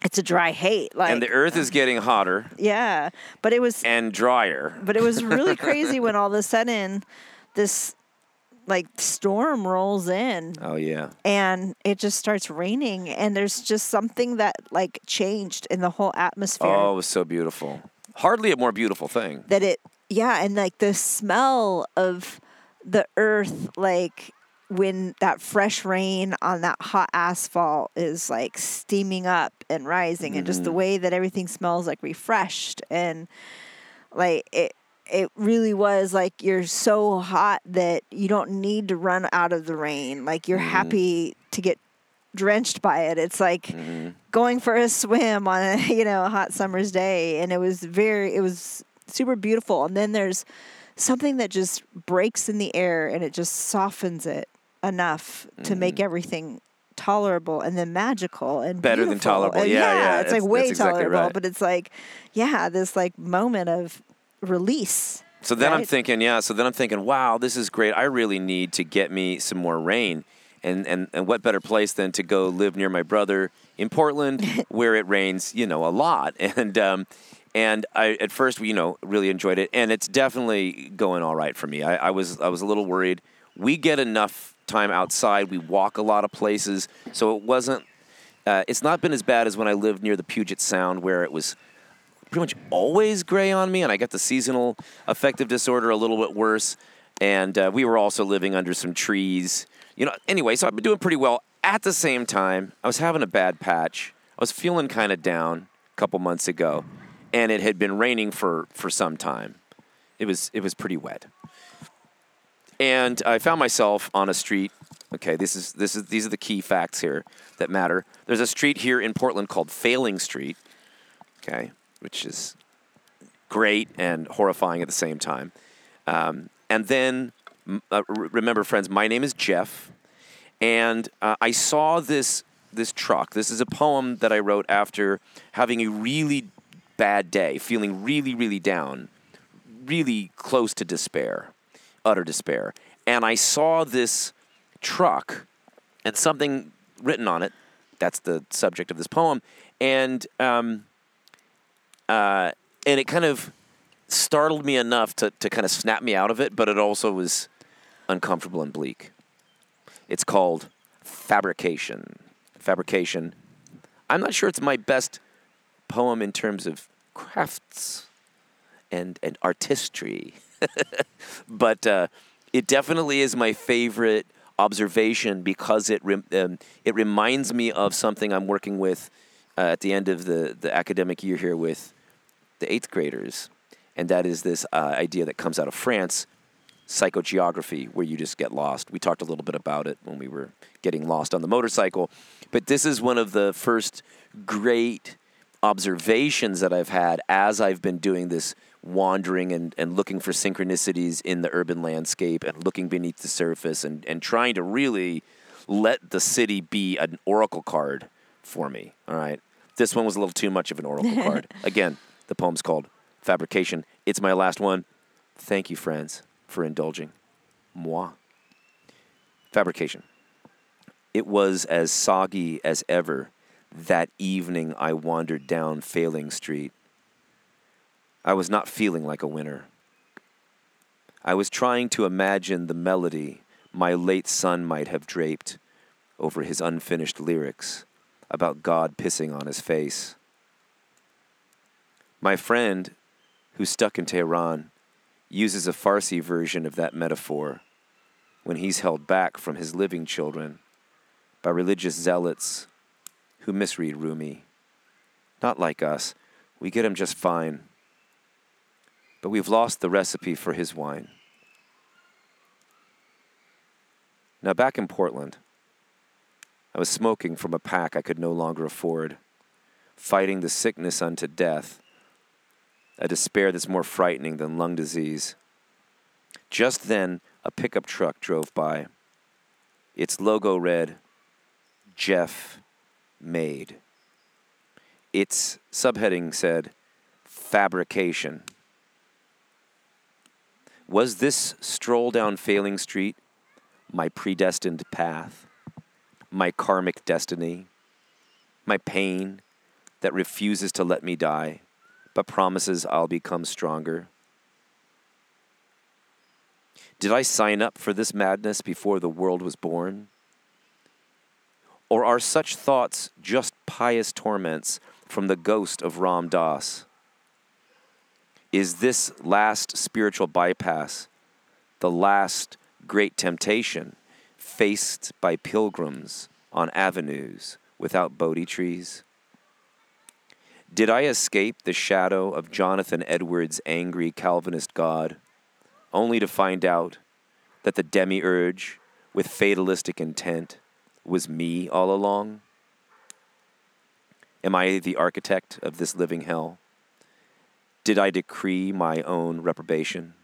it's a dry hate. Like, and the earth is um, getting hotter yeah, but it was, and drier. but it was really crazy when all of a sudden, this like storm rolls in Oh, yeah. and it just starts raining and there's just something that like changed in the whole atmosphere Oh, it was so beautiful. Hardly a more beautiful thing. that it yeah and like the smell of the earth like when that fresh rain on that hot asphalt is like steaming up and rising and just the mm-hmm. way that everything smells like refreshed and like it it really was like you're so hot that you don't need to run out of the rain. Like you're mm-hmm. happy to get drenched by it. It's like mm-hmm. going for a swim on a you know a hot summer's day and it was very it was super beautiful and then there's something that just breaks in the air and it just softens it enough to make everything tolerable and then magical and Better than tolerable. And Yeah, yeah, it's like way exactly tolerable right. but it's like yeah this like moment of release So then I'm thinking, yeah, so then I'm thinking, wow, this is great. I really need to get me some more rain. And, and, and what better place than to go live near my brother in Portland where it rains, you know, a lot. And, um, and I, at first, you know, really enjoyed it. And it's definitely going all right for me. I, I was, I was a little worried. We get enough time outside. We walk a lot of places. So it wasn't, uh, it's not been as bad as when I lived near the Puget Sound where it was pretty much always gray on me, and I got the seasonal affective disorder a little bit worse. And uh, we were also living under some trees, you know. Anyway, so I've been doing pretty well. At the same time, I was having a bad patch. I was feeling kind of down a couple months ago, and it had been raining for for some time. It was it was pretty wet, and I found myself on a street. Okay, this is this is these are the key facts here that matter. There's a street here in Portland called Failing Street. Okay, which is great and horrifying at the same time. Um, and then, uh, remember, friends, my name is Jeff, and uh, I saw this this truck. This is a poem that I wrote after having a really bad day, feeling really, really down, really close to despair, utter despair. And I saw this truck and something written on it. That's the subject of this poem, and um, uh, and it kind of startled me enough to, to kind of snap me out of it, but it also was uncomfortable and bleak. It's called Fabrication. Fabrication. I'm not sure it's my best poem in terms of crafts and, and artistry, but uh, it definitely is my favorite observation because it, um, it reminds me of something I'm working with uh, at the end of the, the academic year here with the eighth graders, and that is this uh, idea that comes out of France, psychogeography, where you just get lost. We talked a little bit about it when we were getting lost on the motorcycle, but this is one of the first great observations that I've had as I've been doing this wandering and, and looking for synchronicities in the urban landscape and looking beneath the surface and, and trying to really let the city be an oracle card for me. All right. This one was a little too much of an oracle card. Again, the poem's called Fabrication. It's my last one. Thank you, friends, for indulging. Moi. Fabrication. It was as soggy as ever that evening I wandered down Failing Street. I was not feeling like a winner. I was trying to imagine the melody my late son might have draped over his unfinished lyrics about God pissing on his face. My friend, who's stuck in Tehran, uses a Farsi version of that metaphor when he's held back from his living children by religious zealots who misread Rumi. Not like us, we get him just fine. But we've lost the recipe for his wine. Now, back in Portland, I was smoking from a pack I could no longer afford, fighting the sickness unto death, a despair that's more frightening than lung disease. Just then, a pickup truck drove by. Its logo read, Jeff Made. Its subheading said, Fabrication. Was this stroll down Failing Street my predestined path, my karmic destiny, my pain that refuses to let me die, but promises I'll become stronger? Did I sign up for this madness before the world was born? Or are such thoughts just pious torments from the ghost of Ram Dass? Is this last spiritual bypass the last great temptation faced by pilgrims on avenues without Bodhi trees? Did I escape the shadow of Jonathan Edwards' angry Calvinist God, only to find out that the demiurge with fatalistic intent was me all along? Am I the architect of this living hell? Did I decree my own reprobation?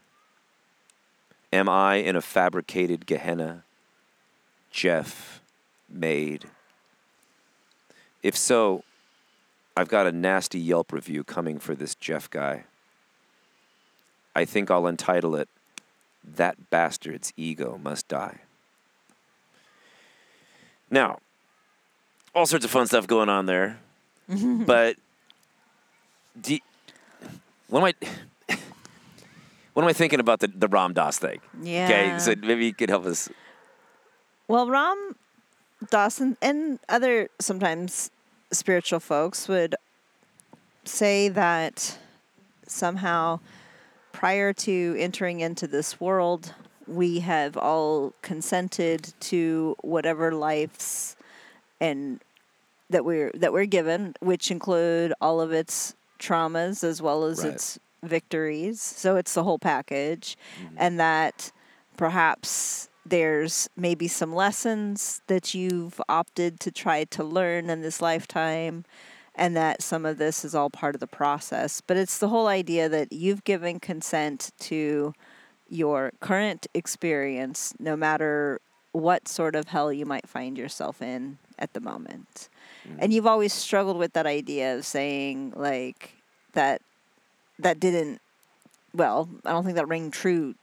Am I in a fabricated Gehenna? Jeff made. If so, I've got a nasty Yelp review coming for this Jeff guy. I think I'll entitle it, That Bastard's Ego Must Die. Now, all sorts of fun stuff going on there. but do, what am I what am I thinking about the, the Ram Dass thing? Yeah. Okay, so maybe you could help us. Well, Ram Dass and other sometimes spiritual folks would say that somehow prior to entering into this world, we have all consented to whatever lives and that we're that we're given, which include all of its traumas as well as Right. its victories. So it's the whole package. Mm-hmm. And that perhaps there's maybe some lessons that you've opted to try to learn in this lifetime and that some of this is all part of the process. But it's the whole idea that you've given consent to your current experience, no matter what sort of hell you might find yourself in at the moment. Mm. And you've always struggled with that idea of saying, like, that that didn't, well, I don't think that rang true.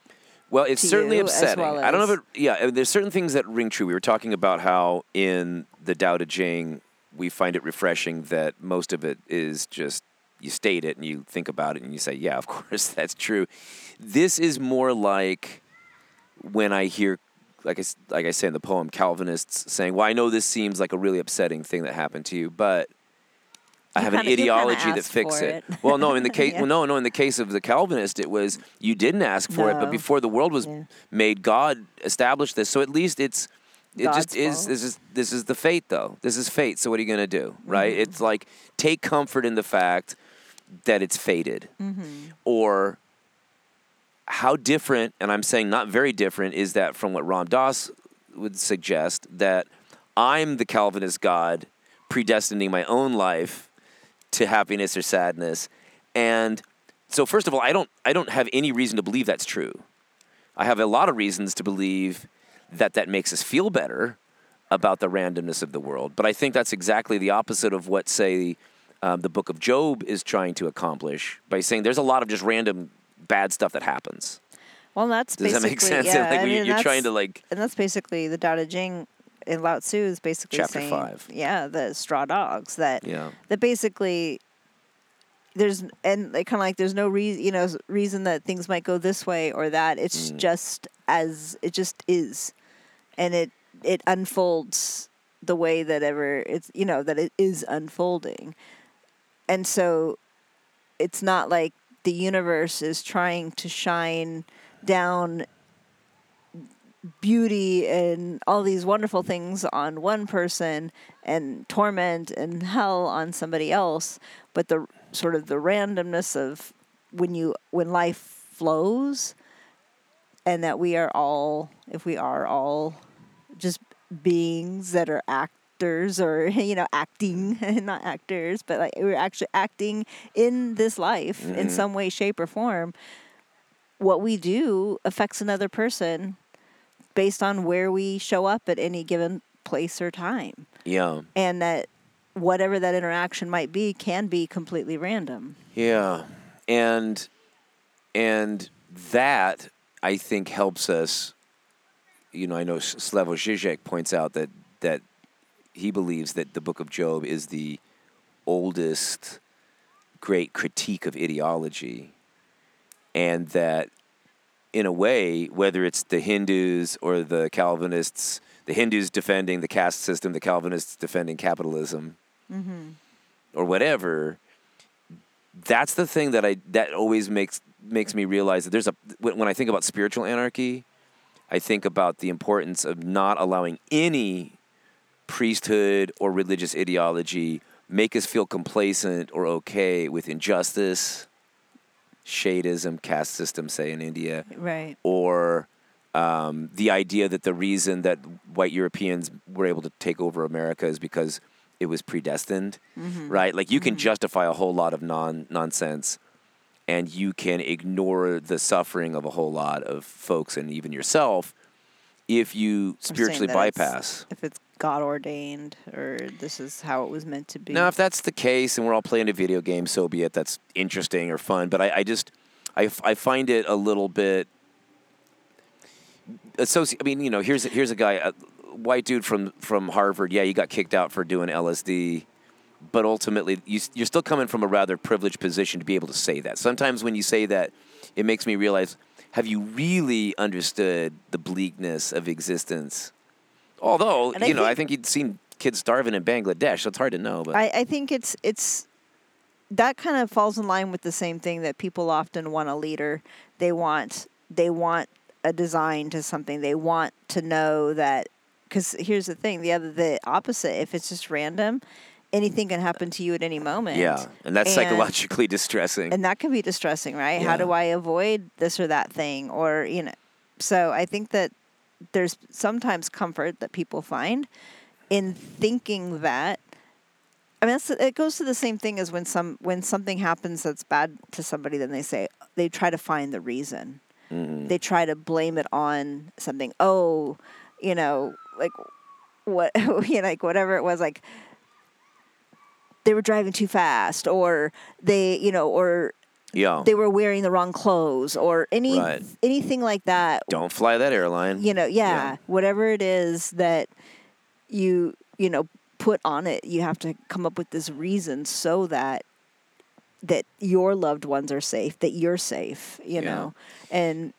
Well, it's certainly upsetting. well I don't know if it. Yeah, there's certain things that ring true. We were talking about how in the Tao Te Ching we find it refreshing that most of it is just you state it and you think about it and you say, yeah, of course that's true. This is more like when I hear, like I like I say in the poem, Calvinists saying, "Well, I know this seems like a really upsetting thing that happened to you, but." I You have an kinda- kinda ideology that fixes it. it. Well, no, in the case, Yeah. well, no, no, in the case of the Calvinist, it was you didn't ask for it, but before the world was Yeah. made, God established this. So at least it's it just God's is. fault. This is this is the fate, though. This is fate. So what are you going to do, right? Mm-hmm. It's like take comfort in the fact that it's faded Mm-hmm. or how different. And I'm saying not very different is that from what Ram Dass would suggest that I'm the Calvinist God predestining my own life to happiness or sadness. And so first of all, I don't I don't have any reason to believe that's true. I have a lot of reasons to believe that that makes us feel better about the randomness of the world. But I think that's exactly the opposite of what, say, um, the book of Job is trying to accomplish by saying there's a lot of just random bad stuff that happens. Well, that's Does that make sense? Yeah, like I mean, you're, trying to like and that's basically the Tao Te Ching in Lao Tzu is basically Chapter saying, five. yeah, the straw dogs that Yeah. that basically there's and like kind of like there's no reason you know reason that things might go this way or that. It's Mm. just as it just is, and it it unfolds the way that ever it's you know that it is unfolding, and so it's not like the universe is trying to shine down beauty and all these wonderful things on one person and torment and hell on somebody else but the sort of the randomness of when you when life flows and that we are all if we are all just beings that are actors or you know acting not actors but like we're actually acting in this life in mm-hmm. some way shape or form what we do affects another person based on where we show up at any given place or time yeah. and that whatever that interaction might be can be completely random Yeah, and and that I think helps us. You know, I know S- Slavoj Žižek points out that that he believes that the Book of Job is the oldest great critique of ideology, and that in a way, whether it's the Hindus or the Calvinists, the Hindus defending the caste system, the Calvinists defending capitalism, mm-hmm. or whatever, that's the thing that I that always makes makes me realize that there's a when I think about spiritual anarchy, I think about the importance of not allowing any priesthood or religious ideology make us feel complacent or okay with injustice, shadism, caste system, say in India, right or um, the idea that the reason that white Europeans were able to take over America is because it was predestined, right? Like you can justify a whole lot of non nonsense, and you can ignore the suffering of a whole lot of folks and even yourself if you spiritually that it's- bypass. if it's god ordained or this is how it was meant to be Now, if that's the case, and we're all playing a video game, so be it. That's interesting or fun. But I, I just, I, I find it a little bit. Associ- I mean, you know, here's here's a guy, a white dude from from Harvard. Yeah, you got kicked out for doing LSD, but ultimately, you, you're still coming from a rather privileged position to be able to say that. Sometimes when you say that, it makes me realize: Have you really understood the bleakness of existence? Although, And I you know, I think- think you'd seen kids starving in Bangladesh, so it's hard to know. But I, I think it's it's that kind of falls in line with the same thing that people often want a leader. They want they want a design to something. They want to know that because here's the thing: the other the opposite. If it's just random, anything can happen to you at any moment. Yeah, and that's And- psychologically distressing. and that can be distressing, right? How do I avoid this or that thing, or you know? So I think that there's sometimes comfort that people find in thinking that. I mean, that's, it goes to the same thing as when some when something happens that's bad to somebody, then they say they try to find the reason. Mm-hmm. They try to blame it on something. Oh, you know, like what, you know, like whatever it was, like they were driving too fast, or they, you know, or yeah. they were wearing the wrong clothes or any Right. anything like that. Don't fly that airline. You know, yeah, whatever it is that you you know put on it, you have to come up with this reason so that that your loved ones are safe, that you're safe. You Yeah. know, and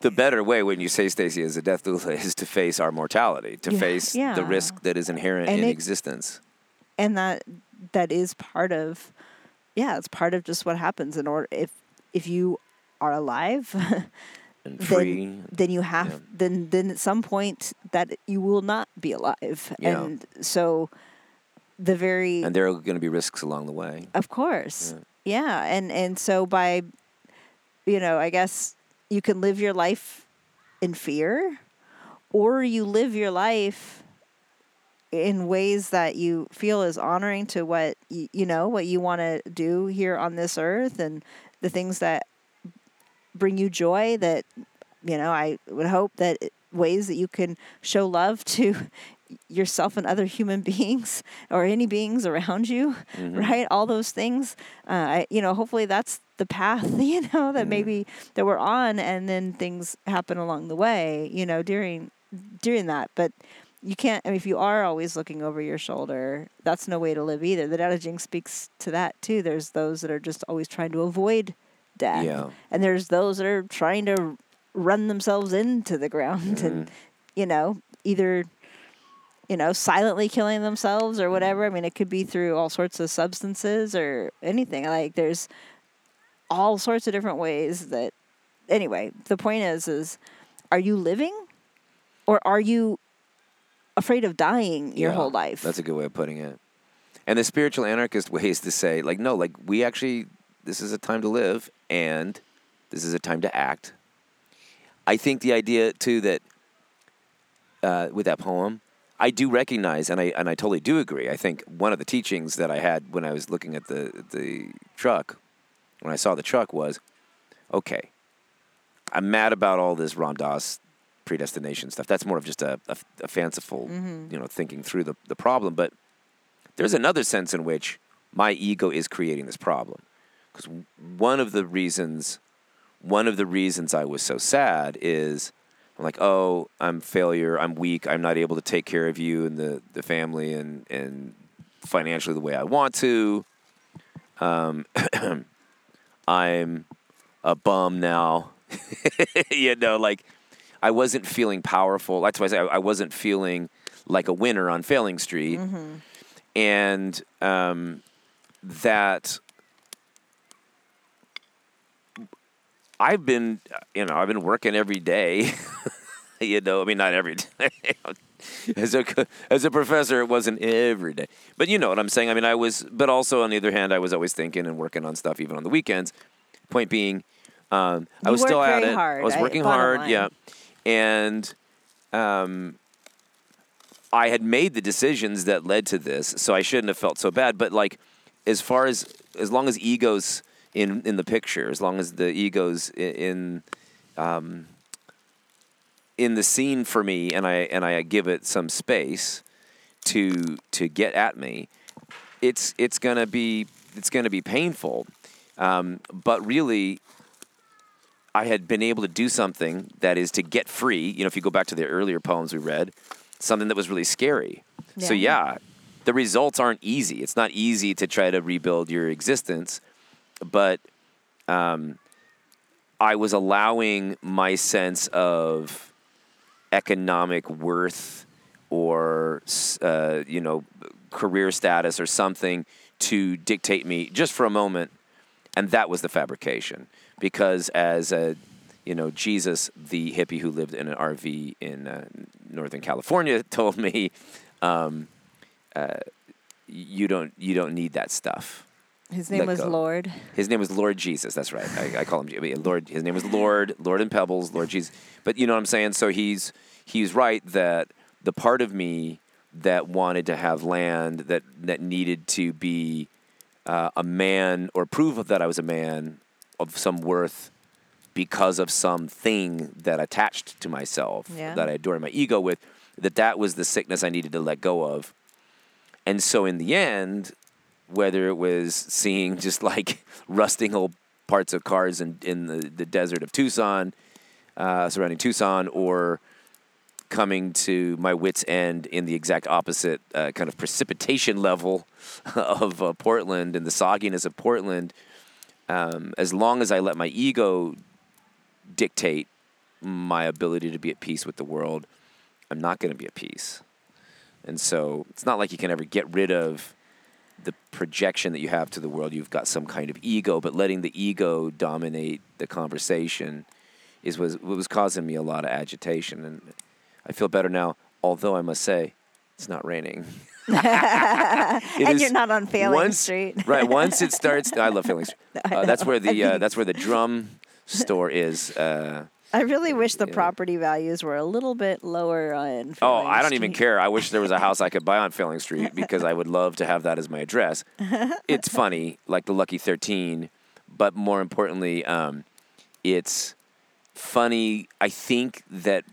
the better way when you say Stacy is a death doula is to face our mortality, to Yeah, face yeah. the risk that is inherent And in it- existence. and that that is part of yeah, it's part of just what happens in order if if you are alive And free. then then you have Yeah. then then at some point that you will not be alive Yeah. and so the very and there are going to be risks along the way. of course yeah. and and so by you know i guess you can live your life in fear or you live your life in ways that you feel is honoring to what you, you know what you want to do here on this earth and the things that bring you joy that you know i would hope that ways that you can show love to yourself and other human beings or any beings around you right? All those things uh, I, you know hopefully that's the path you know that maybe that we're on and then things happen along the way you know during during that. But you can't I mean, if you are always looking over your shoulder that's no way to live either. The De Jing speaks to that too. There's those that are just always trying to avoid death. Yeah. and there's those that are trying to run themselves into the ground and mm-hmm. you know either you know silently killing themselves or whatever. I mean it could be through all sorts of substances or anything. Like there's all sorts of different ways that anyway the point is is are you living or are you afraid of dying your Yeah, whole life That's a good way of putting it. And the spiritual anarchist way is to say, like, no, like, we actually, this is a time to live and this is a time to act. I think the idea, too, that uh, with that poem, I do recognize, and I and I totally do agree. I think one of the teachings that I had when I was looking at the the truck, when I saw the truck, was, okay, I'm mad about all this Ram Dass predestination stuff. That's more of just a, a, a fanciful, you know, thinking through the, the problem. But there's another sense in which my ego is creating this problem. Because one of the reasons, one of the reasons I was so sad is I'm like, oh, I'm failure. I'm weak. I'm not able to take care of you and the, the family and, and financially the way I want to. Um, I'm a bum now. you know, like I wasn't feeling powerful. That's why I say I, I wasn't feeling like a winner on Failing Street, and um, that I've been, you know, I've been working every day. you know, I mean, not every day. as a as a professor, it wasn't every day, but you know what I'm saying. I mean, I was, but also on the other hand, I was always thinking and working on stuff even on the weekends. Point being, um, I was still at it. hard, I was working bottom hard, line. yeah, and um, I had made the decisions that led to this, so I shouldn't have felt so bad. But like, as far as as long as egos in in the picture, as long as the egos i- in um, in the scene for me, and I and I give it some space to to get at me, it's it's gonna be it's gonna be painful. Um, but really, I had been able to do something that is to get free. You know, if you go back to the earlier poems we read, something that was really scary. So Yeah. yeah, the results aren't easy. It's not easy to try to rebuild your existence, but um, I was allowing my sense of economic worth or uh, you know career status or something to dictate me just for a moment and that was the fabrication because as a you know jesus the hippie who lived in an rv in uh, northern california told me um, uh, you don't you don't need that stuff. His name Let was go. Lord. His name was Lord Jesus. That's right. I, I call him Lord. His name was Lord. Lord and Pebbles. Lord Jesus. But you know what I'm saying. So he's he's right that the part of me that wanted to have land that that needed to be uh, a man or prove that I was a man of some worth because of something that attached to myself Yeah. that I adored my ego with. That that was the sickness I needed to let go of. And so in the end, whether it was seeing just like rusting old parts of cars in, in the, the desert of Tucson, uh, surrounding Tucson, or coming to my wits' end in the exact opposite uh, kind of precipitation level of uh, Portland and the sogginess of Portland, um, as long as I let my ego dictate my ability to be at peace with the world, I'm not going to be at peace. And so it's not like you can ever get rid of the projection that you have to the world. You've got some kind of ego, but letting the ego dominate the conversation is what was causing me a lot of agitation. And I feel better now, although I must say it's not raining. And is- you're not on Failing once, Street. right? Once it starts, I love Failing Street. Uh, that's where the uh, that's where the drum store is. Uh, I really wish the property values were a little bit lower on. Oh, I don't even care. I wish there was a house I could buy on Failing Street because I would love to have that as my address. It's funny, like the Lucky 13, but more importantly, um, it's funny. I think that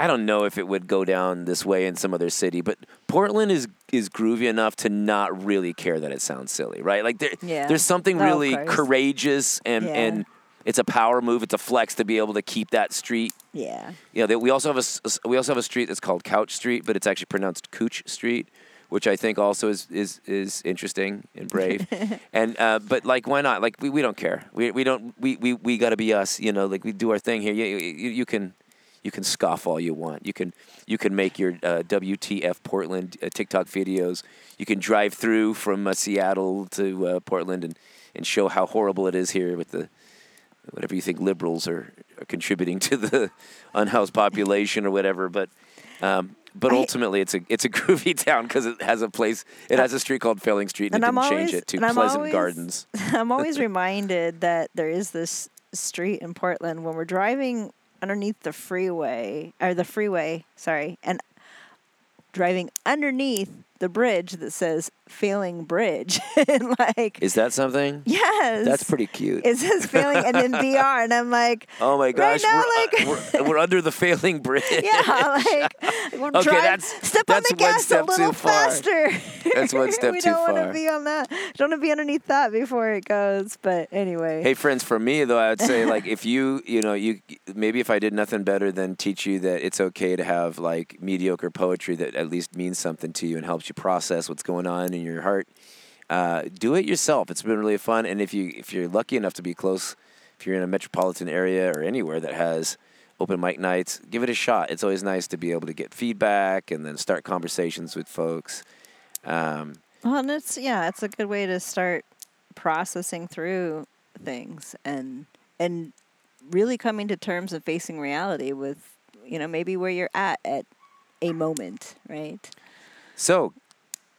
I don't know if it would go down this way in some other city, but Portland is is groovy enough to not really care that it sounds silly, right? Like there, Yeah. there's something Oh, really courageous and Yeah. and it's a power move. It's a flex to be able to keep that street Yeah. yeah, they, we also have a we also have a street that's called Couch Street, but it's actually pronounced Cooch Street, which I think also is is, is interesting and brave. and uh, but like, why not? Like, we, we don't care. We we don't we we, we got to be us. You know, like we do our thing here. You, you, you can you can scoff all you want. You can you can make your uh, WTF Portland uh, TikTok videos. You can drive through from uh, Seattle to uh, Portland and and show how horrible it is here with the whatever you think liberals are, are contributing to the unhoused population or whatever. But um, but I- ultimately, it's a it's a groovy town because it has a place. It has a street called Failing Street, and, And it didn't change it to Pleasant always- Gardens. I'm always reminded that there is this street in Portland when we're driving underneath the freeway or the freeway, sorry, and driving underneath the bridge that says failing bridge. and like Is that something? yes. That's pretty cute. It says failing and then DR and I'm like oh my gosh. right now, we're, uh, like- we're, we're under the failing bridge. yeah, like we're Okay, drive- that's- step that's on the one gas step a little too far. faster. That's one step we too don't want to be on that. Don't want to be underneath that before it goes. But anyway, Hey friends, for me though, I would say like if you you know you maybe if I did nothing better than teach you that it's okay to have like mediocre poetry that at least means something to you and helps you process what's going on in your heart. Uh, do it yourself. It's been really fun, and if you if you're lucky enough to be close, if you're in a metropolitan area or anywhere that has open mic nights, give it a shot. It's always nice to be able to get feedback and then start conversations with folks. Um, Well, and it's yeah, it's a good way to start processing through things and and really coming to terms and facing reality with you know maybe where you're at at a moment, right? So,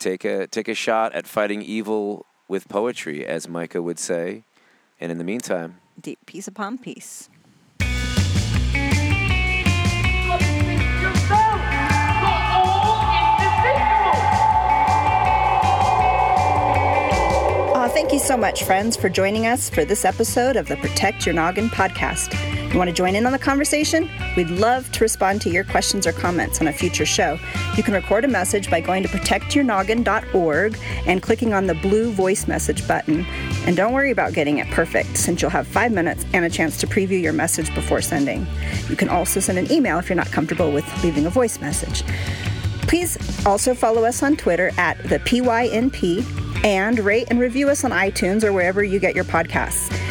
take a take a shot at fighting evil with poetry, as Micah would say. And in the meantime, Deep peace upon peace. Uh, thank you so much, friends, for joining us for this episode of the Protect Your Noggin podcast. You want to join in on the conversation? We'd love to respond to your questions or comments on a future show. You can record a message by going to protectyournoggin.org and clicking on the blue voice message button. And don't worry about getting it perfect, since you'll have five minutes and a chance to preview your message before sending. You can also send an email if you're not comfortable with leaving a voice message. Please also follow us on Twitter at the PYNP and rate and review us on iTunes or wherever you get your podcasts.